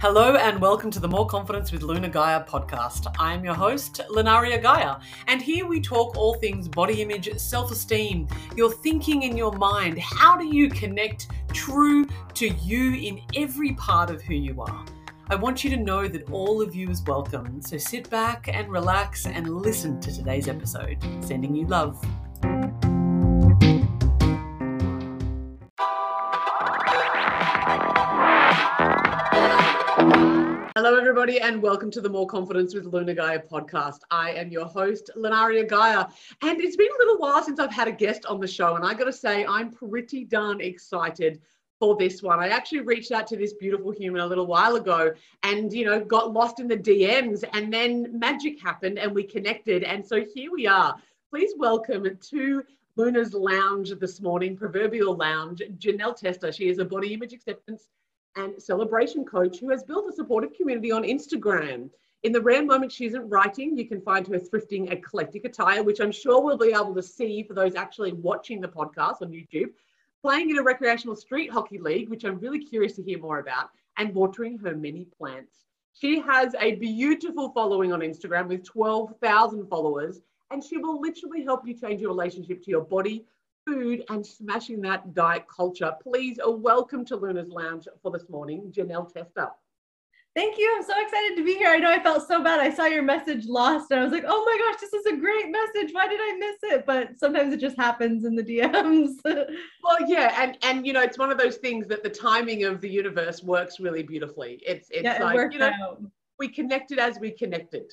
Hello and welcome to the More Confidence with Luna Gaia podcast. I'm your host, Lunaria Gaia, and here we talk all things body image, self esteem, your thinking in your mind. How do you connect true to you in every part of who you are? I want you to know that all of you is welcome, so sit back and relax and listen to today's episode. Sending you love. Everybody, and welcome to the More Confidence with Luna Gaia podcast. I am your host, Lunaria Gaia, and it's been a little while since I've had a guest on the show, and I got to say, I'm pretty darn excited for this one. I actually reached out to this beautiful human a little while ago and, you know, got lost in the DMs, and then magic happened and we connected. And so here we are. Please welcome to Luna's Lounge this morning, Proverbial Lounge, Janelle Tester. She is a body image acceptance and celebration coach who has built a supportive community on Instagram. In the rare moments she isn't writing, you can find her thrifting eclectic attire, which I'm sure we'll be able to see for those actually watching the podcast on YouTube, playing in a recreational street hockey league, which I'm really curious to hear more about, and watering her many plants. She has a beautiful following on Instagram with 12,000 followers, and she will literally help you change your relationship to your body, food and smashing that diet culture. Please uh, welcome to Luna's Lounge for this morning, Janelle Tester. Thank you. I'm so excited to be here. I know I felt so bad. I saw your message lost and I was like, oh my gosh, this is a great message. Why did I miss it? But sometimes it just happens in the DMs. well, yeah. And and you know, it's one of those things that the timing of the universe works really beautifully. It's it's yeah, like, you know, out. we connected as we connected.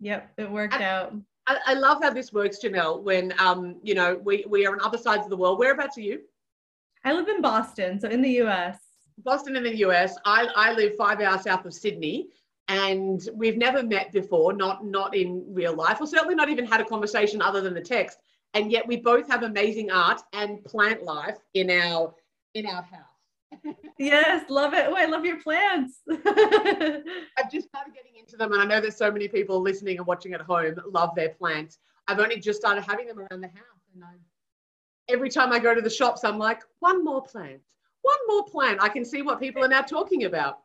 Yep, it worked and, out. I, I, love how this works, Janelle, when um, you know, we we are on other sides of the world. Whereabouts are you? I live in Boston, so in the US. Boston in the US. I, I live five hours south of Sydney and we've never met before, not not in real life, or certainly not even had a conversation other than the text. And yet we both have amazing art and plant life in our in our house yes, love it. Oh, I love your plants. I've just started getting into them, and I know there's so many people listening and watching at home love their plants. I've only just started having them around the house, and I, every time I go to the shops, I'm like, one more plant, one more plant. I can see what people are now talking about.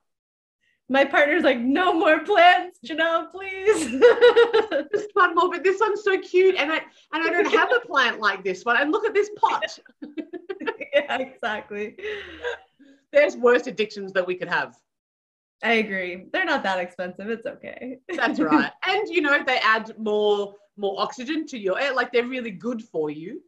My partner's like, no more plants, Janelle, please. just one more, but this one's so cute, and I and I don't have a plant like this one. And look at this pot. yeah, exactly there's worse addictions that we could have. I agree. They're not that expensive. It's okay. That's right. And you know, they add more more oxygen to your air. Like they're really good for you.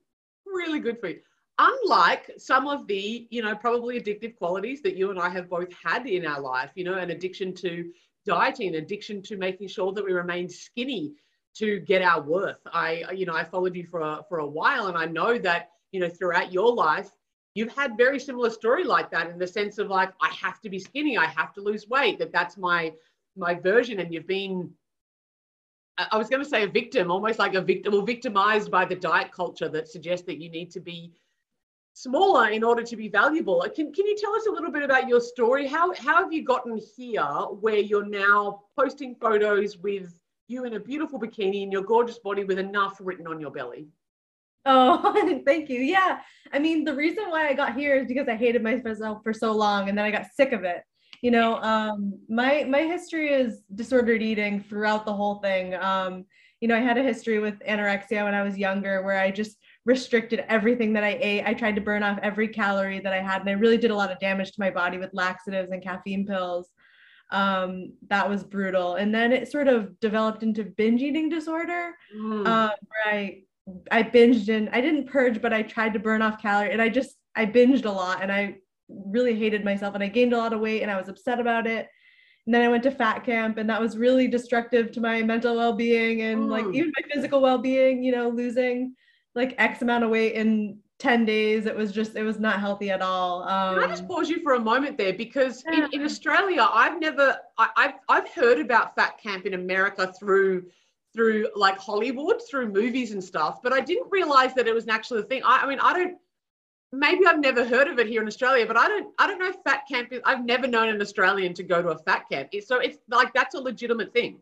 Really good for you. Unlike some of the, you know, probably addictive qualities that you and I have both had in our life, you know, an addiction to dieting, addiction to making sure that we remain skinny to get our worth. I, you know, I followed you for a, for a while and I know that, you know, throughout your life, you've had very similar story like that in the sense of like i have to be skinny i have to lose weight that that's my my version and you've been i was going to say a victim almost like a victim or victimized by the diet culture that suggests that you need to be smaller in order to be valuable. Can, can you tell us a little bit about your story? How, how have you gotten here where you're now posting photos with you in a beautiful bikini in your gorgeous body with enough written on your belly Oh, thank you. Yeah. I mean, the reason why I got here is because I hated myself for so long and then I got sick of it. You know, um, my my history is disordered eating throughout the whole thing. Um, you know, I had a history with anorexia when I was younger where I just restricted everything that I ate. I tried to burn off every calorie that I had, and I really did a lot of damage to my body with laxatives and caffeine pills. Um, that was brutal. And then it sort of developed into binge eating disorder, mm. um, where I I binged and I didn't purge, but I tried to burn off calories and I just I binged a lot and I really hated myself and I gained a lot of weight and I was upset about it. And then I went to fat camp and that was really destructive to my mental well-being and like even my physical well-being, you know, losing like X amount of weight in 10 days. It was just, it was not healthy at all. Um, Can I just pause you for a moment there? Because yeah. in, in Australia, I've never, I, I've, I've heard about fat camp in America through through like Hollywood, through movies and stuff, but I didn't realize that it was actually a thing. I, I mean, I don't. Maybe I've never heard of it here in Australia, but I don't. I don't know fat camp is. I've never known an Australian to go to a fat camp. So it's like that's a legitimate thing.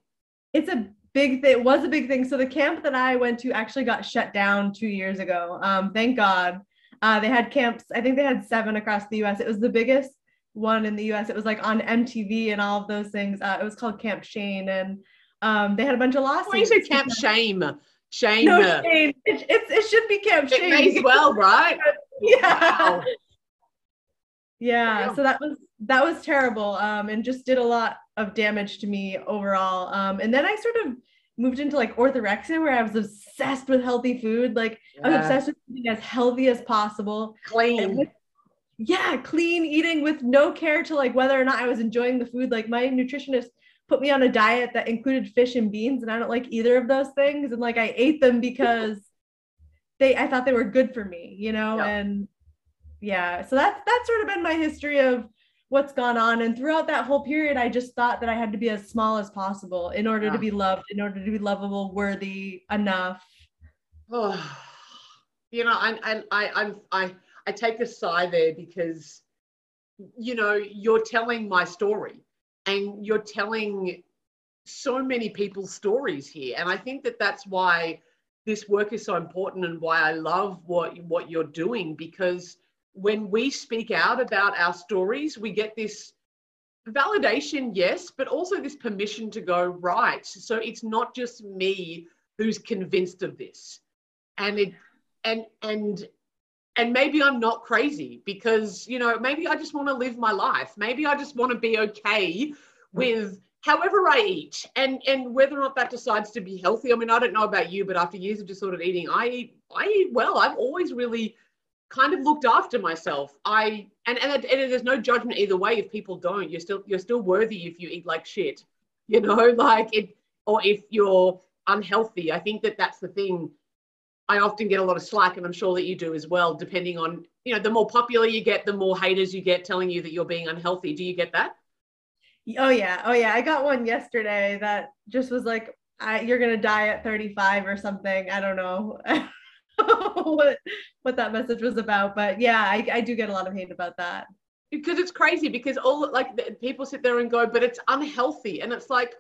It's a big thing. It was a big thing. So the camp that I went to actually got shut down two years ago. Um, thank God. Uh, they had camps. I think they had seven across the U.S. It was the biggest one in the US. It was like on MTV and all of those things. Uh, it was called Camp Shane, and um, they had a bunch of lawsuits. Why say Camp Shame? Shame. No, Shane. It, it, it should be Camp It may as well, right? yeah. Wow. yeah Yeah. so that was that was terrible um and just did a lot of damage to me overall um and then i sort of moved into like orthorexia where i was obsessed with healthy food like i was obsessed with being as healthy as possible Clean. with, yeah clean eating with no care to like whether or not i was enjoying the food like my nutritionist put me on a diet that included fish and beans and i don't like either of those things. And like i ate them because they i thought they were good for me you know? Yeah. and yeah so that's that's sort of been my history of what's gone on. And throughout that whole period i just thought that i had to be as small as possible in order Yeah. to be loved in order to be lovable worthy enough. Oh, you know, I, I, I, I'm, I, I take a sigh there because, you know, you're telling my story, and you're telling so many people's stories here, and I think that that's why this work is so important, and why I love what what you're doing because when we speak out about our stories, we get this validation, yes, but also this permission to go right. So it's not just me who's convinced of this and it and and and maybe i'm not crazy because you know maybe i just want to live my life. Maybe i just want to be okay with however i eat and and whether or not that decides to be healthy. I mean i don't know about you but after years of disordered eating i eat i eat well. I've always really kind of looked after myself. I and and, and there's no judgment either way if people don't. You're still you're still worthy if you eat like shit you know like it or if you're unhealthy. I think that that's the thing I often get a lot of slack, and I'm sure that you do as well, depending on, you know, the more popular you get, the more haters you get telling you that you're being unhealthy. Do you get that? Oh yeah, oh yeah. I got one yesterday that just was like, I, "You're gonna die at 35 or something." I don't know what what that message was about, but yeah, I, I do get a lot of hate about that. Because it's crazy because all like the, people sit there and go, but it's unhealthy. And it's like,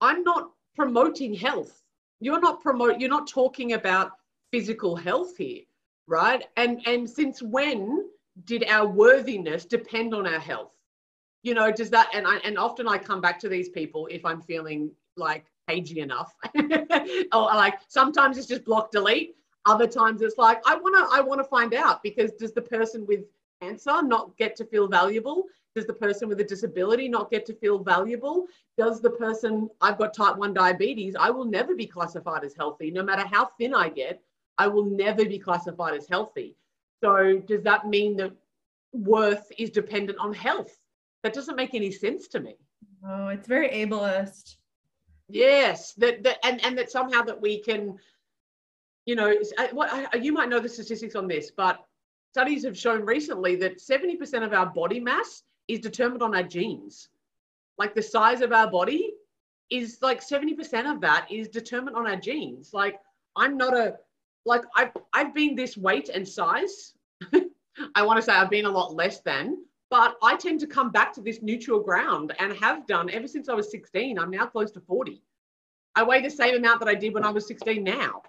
I'm not promoting health. You're not promote, you're not talking about physical health here, right? And and since when did our worthiness depend on our health? You know, does that and I and often I come back to these people if I'm feeling like cagey enough. or like sometimes it's just block delete. Other times it's like I wanna I wanna find out because does the person with cancer not get to feel valuable? Does the person with a disability not get to feel valuable? Does the person, I've got type 1 diabetes, I will never be classified as healthy. No matter how thin I get, I will never be classified as healthy. So, does that mean that worth is dependent on health? That doesn't make any sense to me. Oh, it's very ableist. Yes, that, that and, and that somehow that we can, you know, uh, what I- you might know the statistics on this, but studies have shown recently that 70% of our body mass is determined on our genes. Like the size of our body is like 70% of that is determined on our genes. Like I'm not a like I've I've been this weight and size. I want to say I've been a lot less than, but I tend to come back to this neutral ground and have done ever since I was 16. I'm now close to 40. I weigh the same amount that I did when I was 16 now.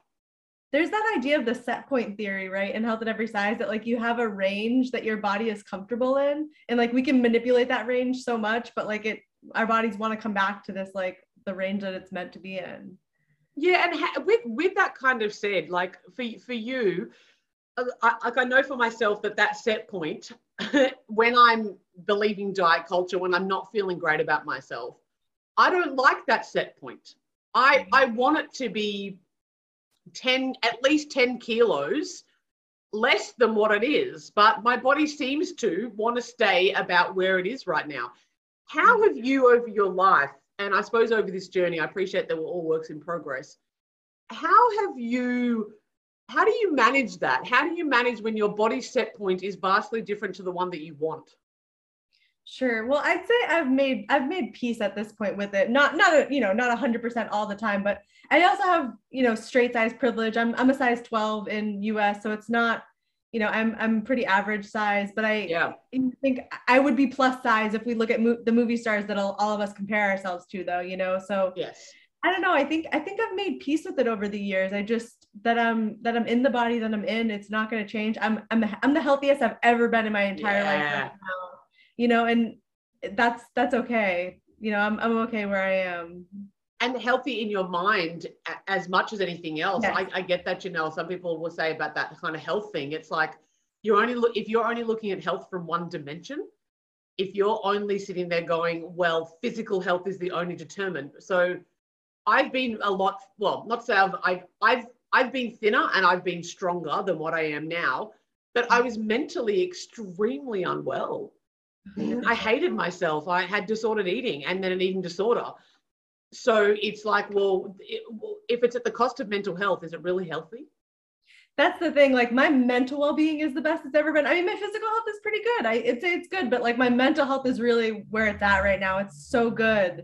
There's that idea of the set point theory, right? In health at every size, that like you have a range that your body is comfortable in, and like we can manipulate that range so much, but like it, our bodies want to come back to this like the range that it's meant to be in. Yeah, and ha- with with that kind of said, like for for you, uh, I, like I know for myself that that set point, when I'm believing diet culture, when I'm not feeling great about myself, I don't like that set point. I I want it to be ten at least ten kilos less than what it is, but my body seems to want to stay about where it is right now. How have you over your life, and I suppose over this journey, I appreciate that we're all works in progress. How have you, how do you manage that? How do you manage when your body set point is vastly different to the one that you want? Sure. Well, I'd say I've made I've made peace at this point with it. Not not a, you know not hundred percent all the time, but I also have you know straight size privilege. I'm I'm a size 12 in US, so it's not you know I'm I'm pretty average size, but I Yeah. think I would be plus size if we look at mo- the movie stars that all, of us compare ourselves to, though. You know, so Yes. I don't know. I think I think I've made peace with it over the years. I just that I'm that I'm in the body that I'm in. It's not going to change. I'm I'm I'm the healthiest I've ever been in my entire life right now. you know, and that's that's okay. You know, I'm I'm okay where I am. And healthy in your mind as much as anything else. Yes. I, I get that, know, some people will say about that kind of health thing. It's like you're only look if you're only looking at health from one dimension, if you're only sitting there going, well, physical health is the only determinant. So I've been a lot, well, not to say I've, I've, I've, I've been thinner and I've been stronger than what I am now, but I was mentally extremely unwell. Mm-hmm. I hated myself. I had disordered eating and then an eating disorder. So it's like, well, it, if it's at the cost of mental health, is it really healthy? That's the thing. Like my mental well-being is the best it's ever been. I mean, my physical health is pretty good. I, would say it's good, but like my mental health is really where it's at right now. It's so good.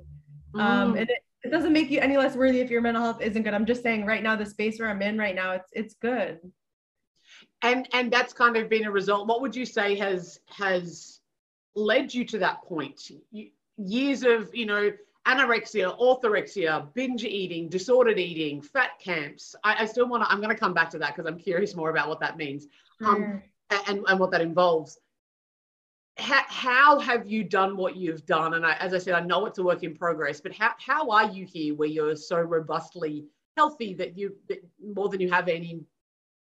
Um, mm. Um, and it, it doesn't make you any less worthy if your mental health isn't good. I'm just saying right now, the space where I'm in right now, it's it's good. And and that's kind of been a result. What would you say has has led you to that point? Years of you know anorexia, orthorexia, binge eating, disordered eating, fat camps. I, I still want to. I'm going to come back to that because I'm curious more about what that means um, and and what that involves how, how have you done what you've done? And I, as I said, I know it's a work in progress, but how, how are you here where you're so robustly healthy that you that more than you have any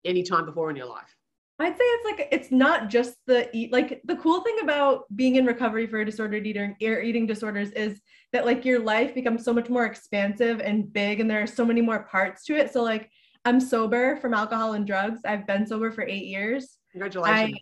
any time before in your life? I'd say it's like it's not just the eat like the cool thing about being in recovery for a disordered eating eating disorders is that like your life becomes so much more expansive and big and there are so many more parts to it. So like I'm sober from alcohol and drugs. I've been sober for eight years. Congratulations. I,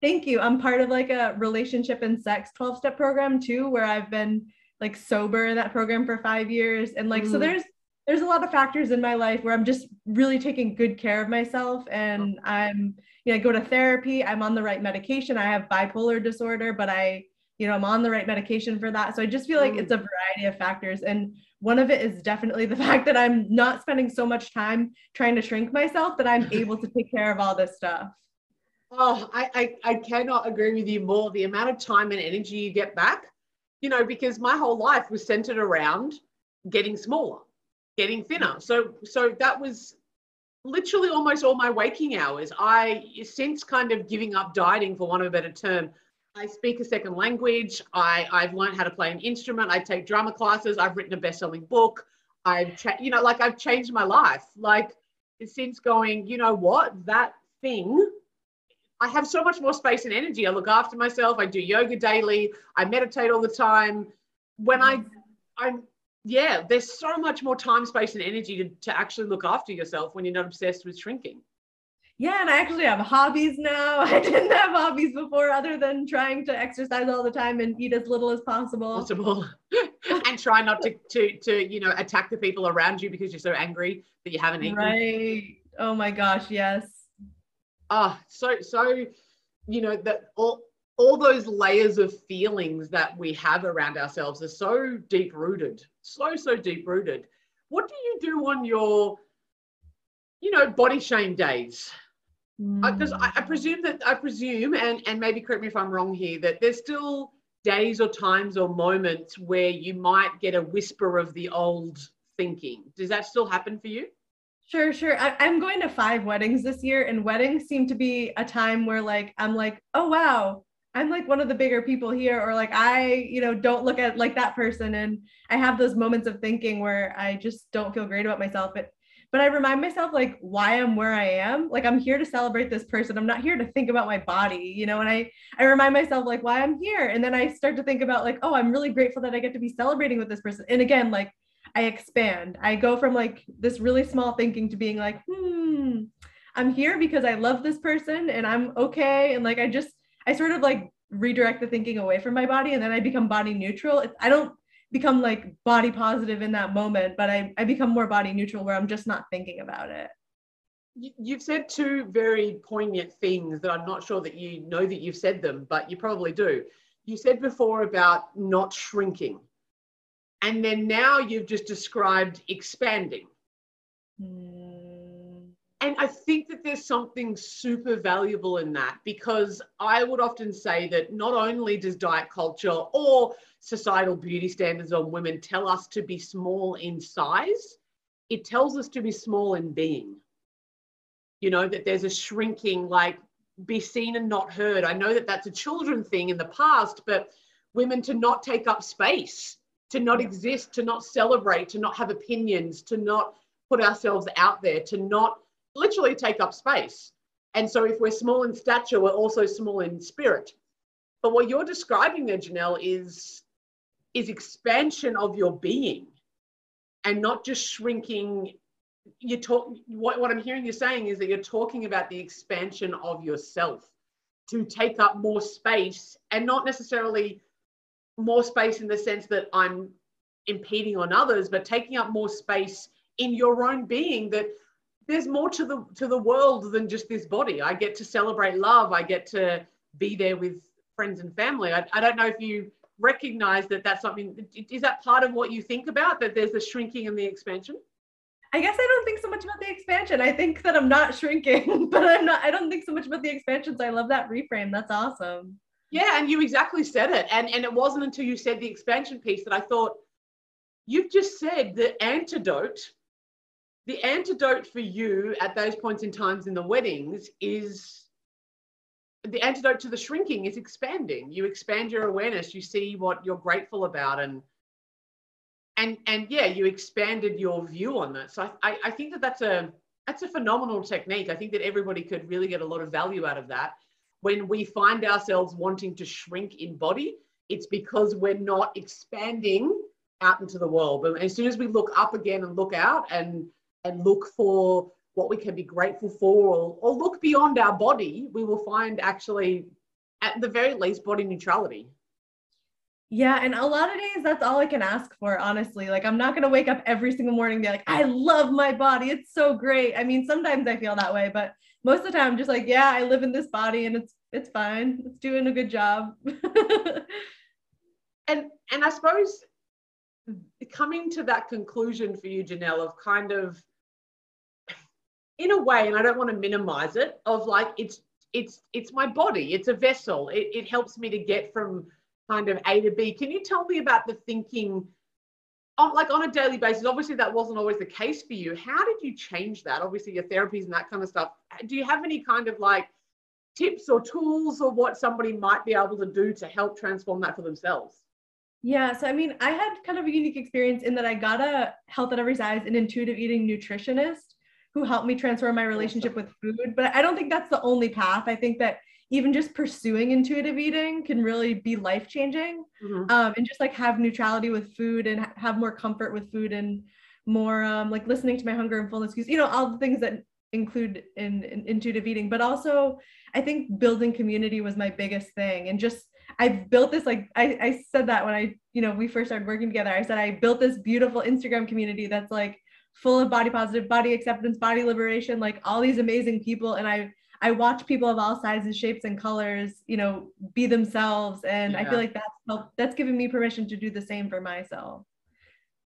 Thank you. I'm part of like a relationship and sex 12 step program too, where I've been like sober in that program for five years. And like, mm. so there's, there's a lot of factors in my life where I'm just really taking good care of myself and I'm, you know, I go to therapy, I'm on the right medication. I have bipolar disorder, but I, you know, I'm on the right medication for that. So I just feel like mm. it's a variety of factors. And one of it is definitely the fact that I'm not spending so much time trying to shrink myself that I'm able to take care of all this stuff. Oh, I, I, I cannot agree with you more. The amount of time and energy you get back, you know, because my whole life was centered around getting smaller, getting thinner. So, so that was literally almost all my waking hours. I, since kind of giving up dieting, for want of a better term, I speak a second language. I, I've learned how to play an instrument. I take drama classes. I've written a best-selling book. I've, cha- you know, like I've changed my life. Like since going, you know what, that thing I have so much more space and energy. I look after myself. I do yoga daily. I meditate all the time. When I, I'm, yeah, there's so much more time, space, and energy to, to actually look after yourself when you're not obsessed with shrinking. Yeah, and I actually have hobbies now. I didn't have hobbies before other than trying to exercise all the time and eat as little as possible. Possible. and try not to, to, to, you know, attack the people around you because you're so angry that you haven't eaten. Right. Oh my gosh, yes ah, so so, you know that all all those layers of feelings that we have around ourselves are so deep rooted, so so deep rooted. What do you do on your, you know, body shame days? Because mm. I, I presume that I presume, and and maybe correct me if I'm wrong here, that there's still days or times or moments where you might get a whisper of the old thinking. Does that still happen for you? Sure, sure. I, am going to five weddings this year, and weddings seem to be a time where, like, I'm like, oh wow, I'm like one of the bigger people here, or like I, you know, don't look at like that person, and I have those moments of thinking where I just don't feel great about myself. But but I remind myself like why I'm where I am. Like I'm here to celebrate this person. I'm not here to think about my body, you know. And I I remind myself like why I'm here, and then I start to think about like, oh, I'm really grateful that I get to be celebrating with this person. And again, like I expand. I go from like this really small thinking to being like, hmm, I'm here because I love this person and I'm okay. And like, I just, I sort of like redirect the thinking away from my body and then I become body neutral. It's, I don't become like body positive in that moment, but I, I become more body neutral where I'm just not thinking about it. You've said two very poignant things that I'm not sure that you know that you've said them, but you probably do. You said before about not shrinking and then now you've just described expanding. Mm. And I think that there's something super valuable in that because I would often say that not only does diet culture or societal beauty standards on women tell us to be small in size, it tells us to be small in being. You know, that there's a shrinking, like be seen and not heard. I know that that's a children thing in the past, but women to not take up space, to not exist, to not celebrate, to not have opinions, to not put ourselves out there, to not literally take up space. And so if we're small in stature, we're also small in spirit. But what you're describing there, Janelle, is, is expansion of your being and not just shrinking. You talk what, what I'm hearing you saying is that you're talking about the expansion of yourself to take up more space and not necessarily more space in the sense that I'm impeding on others, but taking up more space in your own being that there's more to the to the world than just this body. I get to celebrate love. I get to be there with friends and family. I, I don't know if you recognize that that's something. Is that part of what you think about that there's the shrinking and the expansion? I guess I don't think so much about the expansion. I think that I'm not shrinking, but I'm not. I don't think so much about the expansion. So I love that reframe. That's awesome. Yeah, and you exactly said it. And and it wasn't until you said the expansion piece that I thought you've just said the antidote the antidote for you at those points in times in the weddings is the antidote to the shrinking is expanding. You expand your awareness you see what you're grateful about and and and yeah you expanded your view on that. So i i think that that's a that's a phenomenal technique. I think that everybody could really get a lot of value out of that. When we find ourselves wanting to shrink in body it's because we're not expanding out into the world. But as soon as we look up again and look out and and look for what we can be grateful for or, or look beyond our body, we will find actually, at the very least, body neutrality. Yeah, and a lot of days that's all I can ask for, honestly. Like I'm not gonna wake up every single morning and be like, I love my body. It's so great. I mean, sometimes I feel that way, but most of the time I'm just like, yeah, I live in this body and it's it's fine. It's doing a good job. and and I suppose coming to that conclusion for you, Janelle, of kind of in a way, and I don't want to minimize it, of like it's it's it's my body, it's a vessel. It, it helps me to get from kind of A to B. Can you tell me about the thinking on like on a daily basis? Obviously, that wasn't always the case for you. How did you change that? Obviously, your therapies and that kind of stuff. Do you have any kind of like tips or tools or what somebody might be able to do to help transform that for themselves? Yeah, so I mean, I had kind of a unique experience in that I got a health at every size and intuitive eating nutritionist who helped me transform my relationship with food. But I don't think that's the only path. I think that even just pursuing intuitive eating can really be life changing mm-hmm. um, and just like have neutrality with food and have more comfort with food and more um, like listening to my hunger and fullness cues, you know, all the things that include in, in intuitive eating. But also, I think building community was my biggest thing and just I've built this like I, I said that when I, you know, we first started working together. I said I built this beautiful Instagram community that's like full of body positive, body acceptance, body liberation, like all these amazing people. And I I watch people of all sizes, shapes, and colors, you know, be themselves. And yeah. I feel like that's helped, that's given me permission to do the same for myself.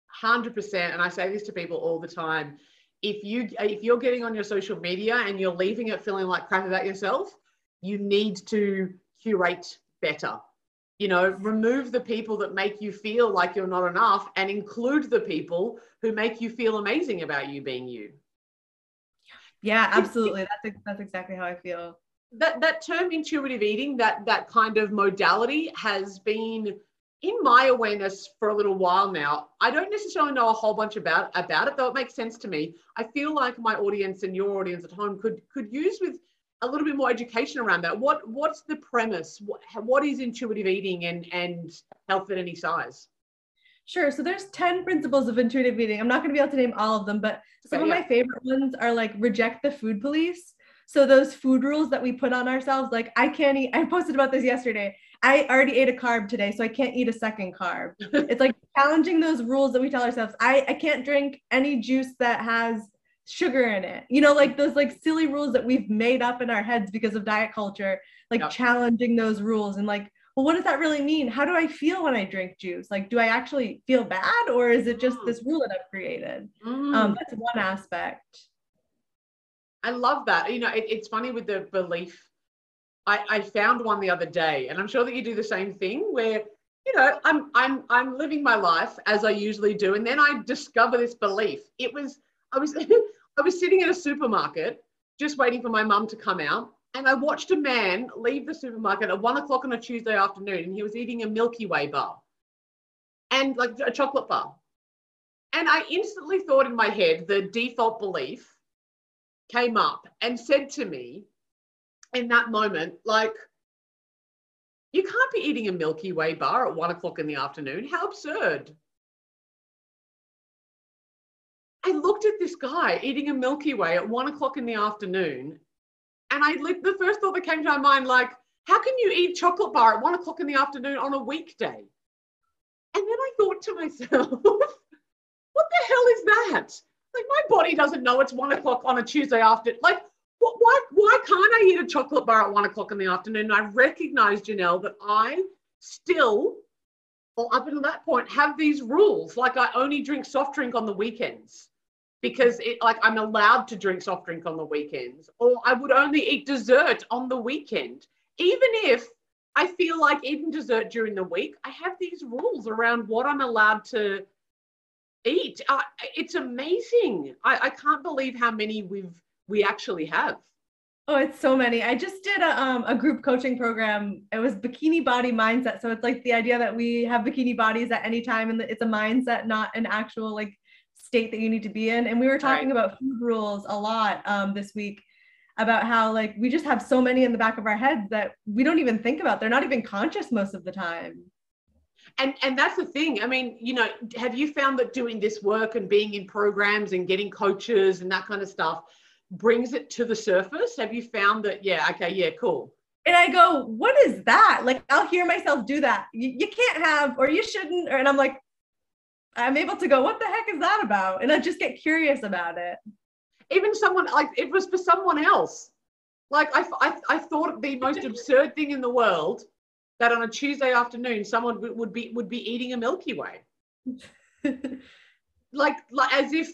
Hundred percent. And I say this to people all the time. If you if you're getting on your social media and you're leaving it feeling like crap about yourself, you need to curate better. You know, remove the people that make you feel like you're not enough and include the people who make you feel amazing about you being you. Yeah, absolutely. That's that's exactly how I feel. That that term intuitive eating, that that kind of modality has been in my awareness for a little while now. I don't necessarily know a whole bunch about about it, though it makes sense to me. I feel like my audience and your audience at home could could use with a little bit more education around that. What what's the premise? What, what is intuitive eating and and health at any size? Sure. So there's 10 principles of intuitive eating. I'm not going to be able to name all of them, but some yeah. of my favorite ones are like reject the food police. So those food rules that we put on ourselves, like I can't eat, I posted about this yesterday. I already ate a carb today, so I can't eat a second carb. it's like challenging those rules that we tell ourselves. I, I can't drink any juice that has sugar in it. You know, like those like silly rules that we've made up in our heads because of diet culture, like yep. challenging those rules and like, well, what does that really mean? How do I feel when I drink juice? Like, do I actually feel bad or is it just mm. this rule that I've created? Mm. Um, that's one aspect. I love that. You know, it, it's funny with the belief. I, I found one the other day, and I'm sure that you do the same thing where you know I'm I'm I'm living my life as I usually do, and then I discover this belief. It was I was I was sitting in a supermarket just waiting for my mum to come out. and I watched a man leave the supermarket at one o'clock on a Tuesday afternoon, and he was eating a Milky Way bar and like a chocolate bar. And I instantly thought in my head, the default belief came up and said to me in that moment, like, you can't be eating a Milky Way bar at one o'clock in the afternoon. How absurd. I looked at this guy eating a Milky Way at one o'clock in the afternoon. And I the first thought that came to my mind, like, how can you eat chocolate bar at one o'clock in the afternoon on a weekday? And then I thought to myself, what the hell is that? Like my body doesn't know it's one o'clock on a Tuesday after. Like, why, why can't I eat a chocolate bar at one o'clock in the afternoon? And I recognize, Janelle, that I still, or up until that point, have these rules. Like I only drink soft drink on the weekends because it like I'm allowed to drink soft drink on the weekends, or I would only eat dessert on the weekend. Even if I feel like eating dessert during the week, I have these rules around what I'm allowed to eat. Uh, it's amazing. I, I can't believe how many we've we actually have. Oh, it's so many. I just did a, um, a group coaching program. It was bikini body mindset. So it's like the idea that we have bikini bodies at any time and it's a mindset, not an actual like state that you need to be in. And we were talking right. about food rules a lot um, this week about how like we just have so many in the back of our heads that we don't even think about. They're not even conscious most of the time and and that's the thing i mean you know have you found that doing this work and being in programs and getting coaches and that kind of stuff brings it to the surface have you found that yeah okay yeah cool and i go what is that like i'll hear myself do that you, you can't have or you shouldn't or, and i'm like i'm able to go what the heck is that about and i just get curious about it even someone like it was for someone else like i, I, I thought the most absurd thing in the world that on a Tuesday afternoon someone would be would be eating a Milky Way. like like as if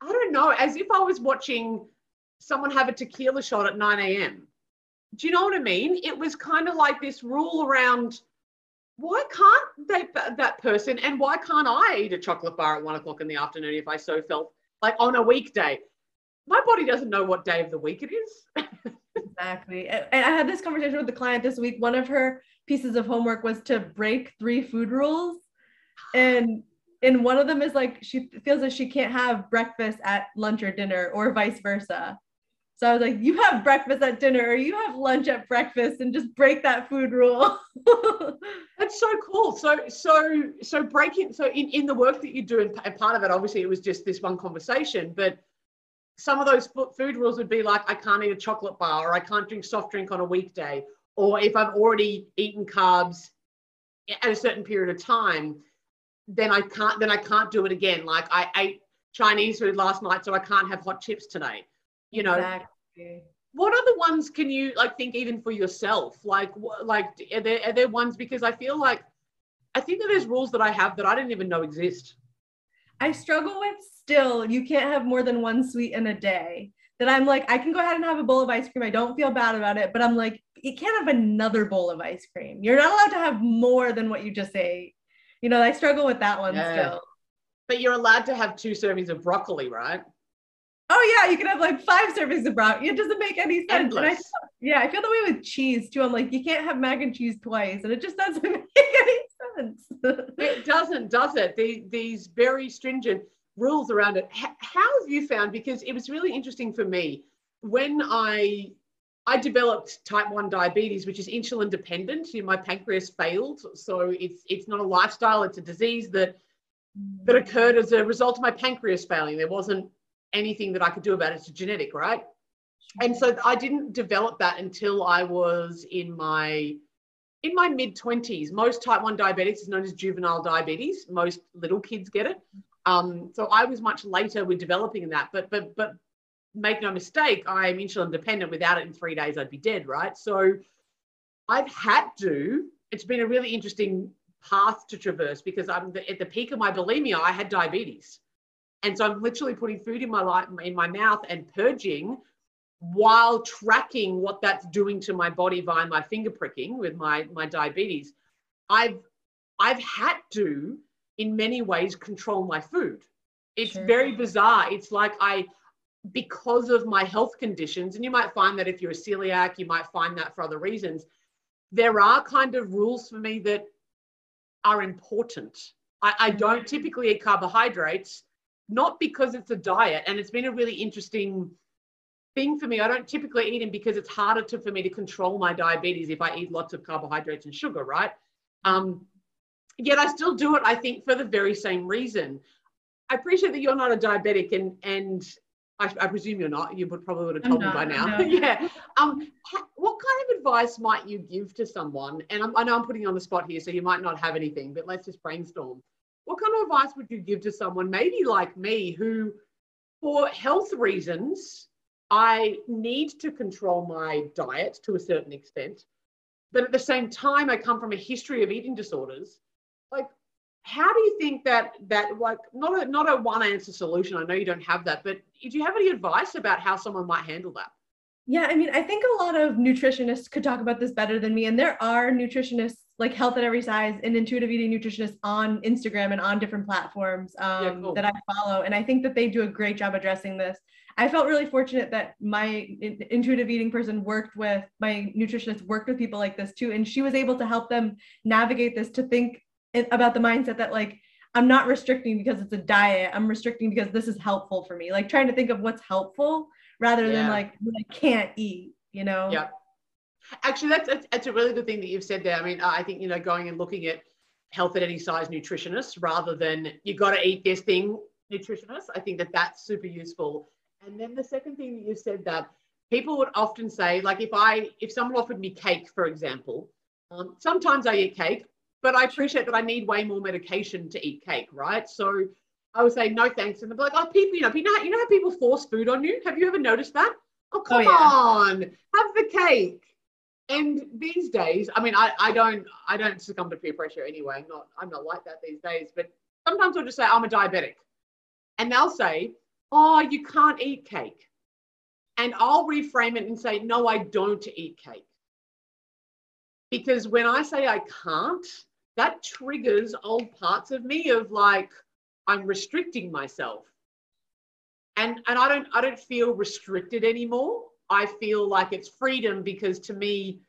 I don't know, as if I was watching someone have a tequila shot at 9 a.m. Do you know what I mean? It was kind of like this rule around why can't they that person and why can't I eat a chocolate bar at one o'clock in the afternoon if I so felt like on a weekday? My body doesn't know what day of the week it is. Exactly. And I had this conversation with the client this week. One of her pieces of homework was to break three food rules. And and one of them is like she feels that she can't have breakfast at lunch or dinner or vice versa. So I was like, you have breakfast at dinner or you have lunch at breakfast and just break that food rule. That's so cool. So so so breaking so in, in the work that you do and part of it obviously it was just this one conversation, but some of those food rules would be like I can't eat a chocolate bar or I can't drink soft drink on a weekday or if I've already eaten carbs at a certain period of time then I can't then I can't do it again like I ate Chinese food last night so I can't have hot chips tonight you know exactly. what other ones can you like think even for yourself like like are there are there ones because I feel like I think that there's rules that I have that I didn't even know exist I struggle with still, you can't have more than one sweet in a day. That I'm like, I can go ahead and have a bowl of ice cream. I don't feel bad about it, but I'm like, you can't have another bowl of ice cream. You're not allowed to have more than what you just ate. You know, I struggle with that one yeah. still. But you're allowed to have two servings of broccoli, right? Oh yeah, you can have like five servings of broccoli. It doesn't make any sense. I feel, yeah, I feel the way with cheese too. I'm like, you can't have mac and cheese twice, and it just doesn't make any sense. it doesn't, does it? The, these very stringent rules around it. H- how have you found? Because it was really interesting for me when I I developed type 1 diabetes, which is insulin dependent. You know, my pancreas failed. So it's it's not a lifestyle, it's a disease that that occurred as a result of my pancreas failing. There wasn't anything that I could do about it. It's genetic, right? And so I didn't develop that until I was in my in my mid 20s. Most type 1 diabetics is known as juvenile diabetes. Most little kids get it. Um, so I was much later with developing that. But but but make no mistake, I am insulin dependent. Without it in three days, I'd be dead, right? So I've had to, it's been a really interesting path to traverse because I'm the, at the peak of my bulimia, I had diabetes. And so I'm literally putting food in my life, in my mouth and purging while tracking what that's doing to my body via my finger pricking with my, my diabetes. I've I've had to, in many ways, control my food. It's sure. very bizarre. It's like I because of my health conditions, and you might find that if you're a celiac, you might find that for other reasons, there are kind of rules for me that are important. I, I don't mm-hmm. typically eat carbohydrates, not because it's a diet, and it's been a really interesting thing for me. I don't typically eat them because it's harder to, for me to control my diabetes if I eat lots of carbohydrates and sugar, right? Um, yet I still do it, I think, for the very same reason. I appreciate that you're not a diabetic and and I, I, presume you're not. You would probably would have told me by now. yeah. Um, what kind of advice might you give to someone? And I'm, i know I'm putting you on the spot here, so you might not have anything, but let's just brainstorm. What kind of advice would you give to someone, maybe like me, who, for health reasons, I need to control my diet to a certain extent, but at the same time, I come from a history of eating disorders. Like, how do you think that that like not a not a one answer solution? I know you don't have that, but do you have any advice about how someone might handle that? Yeah, I mean, I think a lot of nutritionists could talk about this better than me, and there are nutritionists like Health at Every Size and intuitive eating nutritionists on Instagram and on different platforms um, yeah, cool. that I follow, and I think that they do a great job addressing this. I felt really fortunate that my intuitive eating person worked with my nutritionist worked with people like this too, and she was able to help them navigate this to think about the mindset that like I'm not restricting because it's a diet. I'm restricting because this is helpful for me. Like trying to think of what's helpful rather yeah. than like I can't eat, you know? Yeah. Actually, that's, that's, that's a really good thing that you've said there. I mean, I think, you know, going and looking at health at any size nutritionists rather than you got to eat this thing nutritionist. I think that that's super useful. And then the second thing that you said that people would often say, like if I, if someone offered me cake, for example, um, sometimes I eat cake, but I appreciate that I need way more medication to eat cake, right? So I would say no thanks, and they'd be like, oh, people, you know, you know, you know how people force food on you? Have you ever noticed that? Oh, come oh, yeah. on, have the cake. And these days, I mean, I, I don't I don't succumb to peer pressure anyway. I'm not I'm not like that these days. But sometimes I'll just say I'm a diabetic, and they'll say, oh, you can't eat cake, and I'll reframe it and say, no, I don't eat cake. Because when I say I can't, that triggers old parts of me of like, I'm restricting myself. And, and I don't I don't feel restricted anymore. I feel like it's freedom because to me,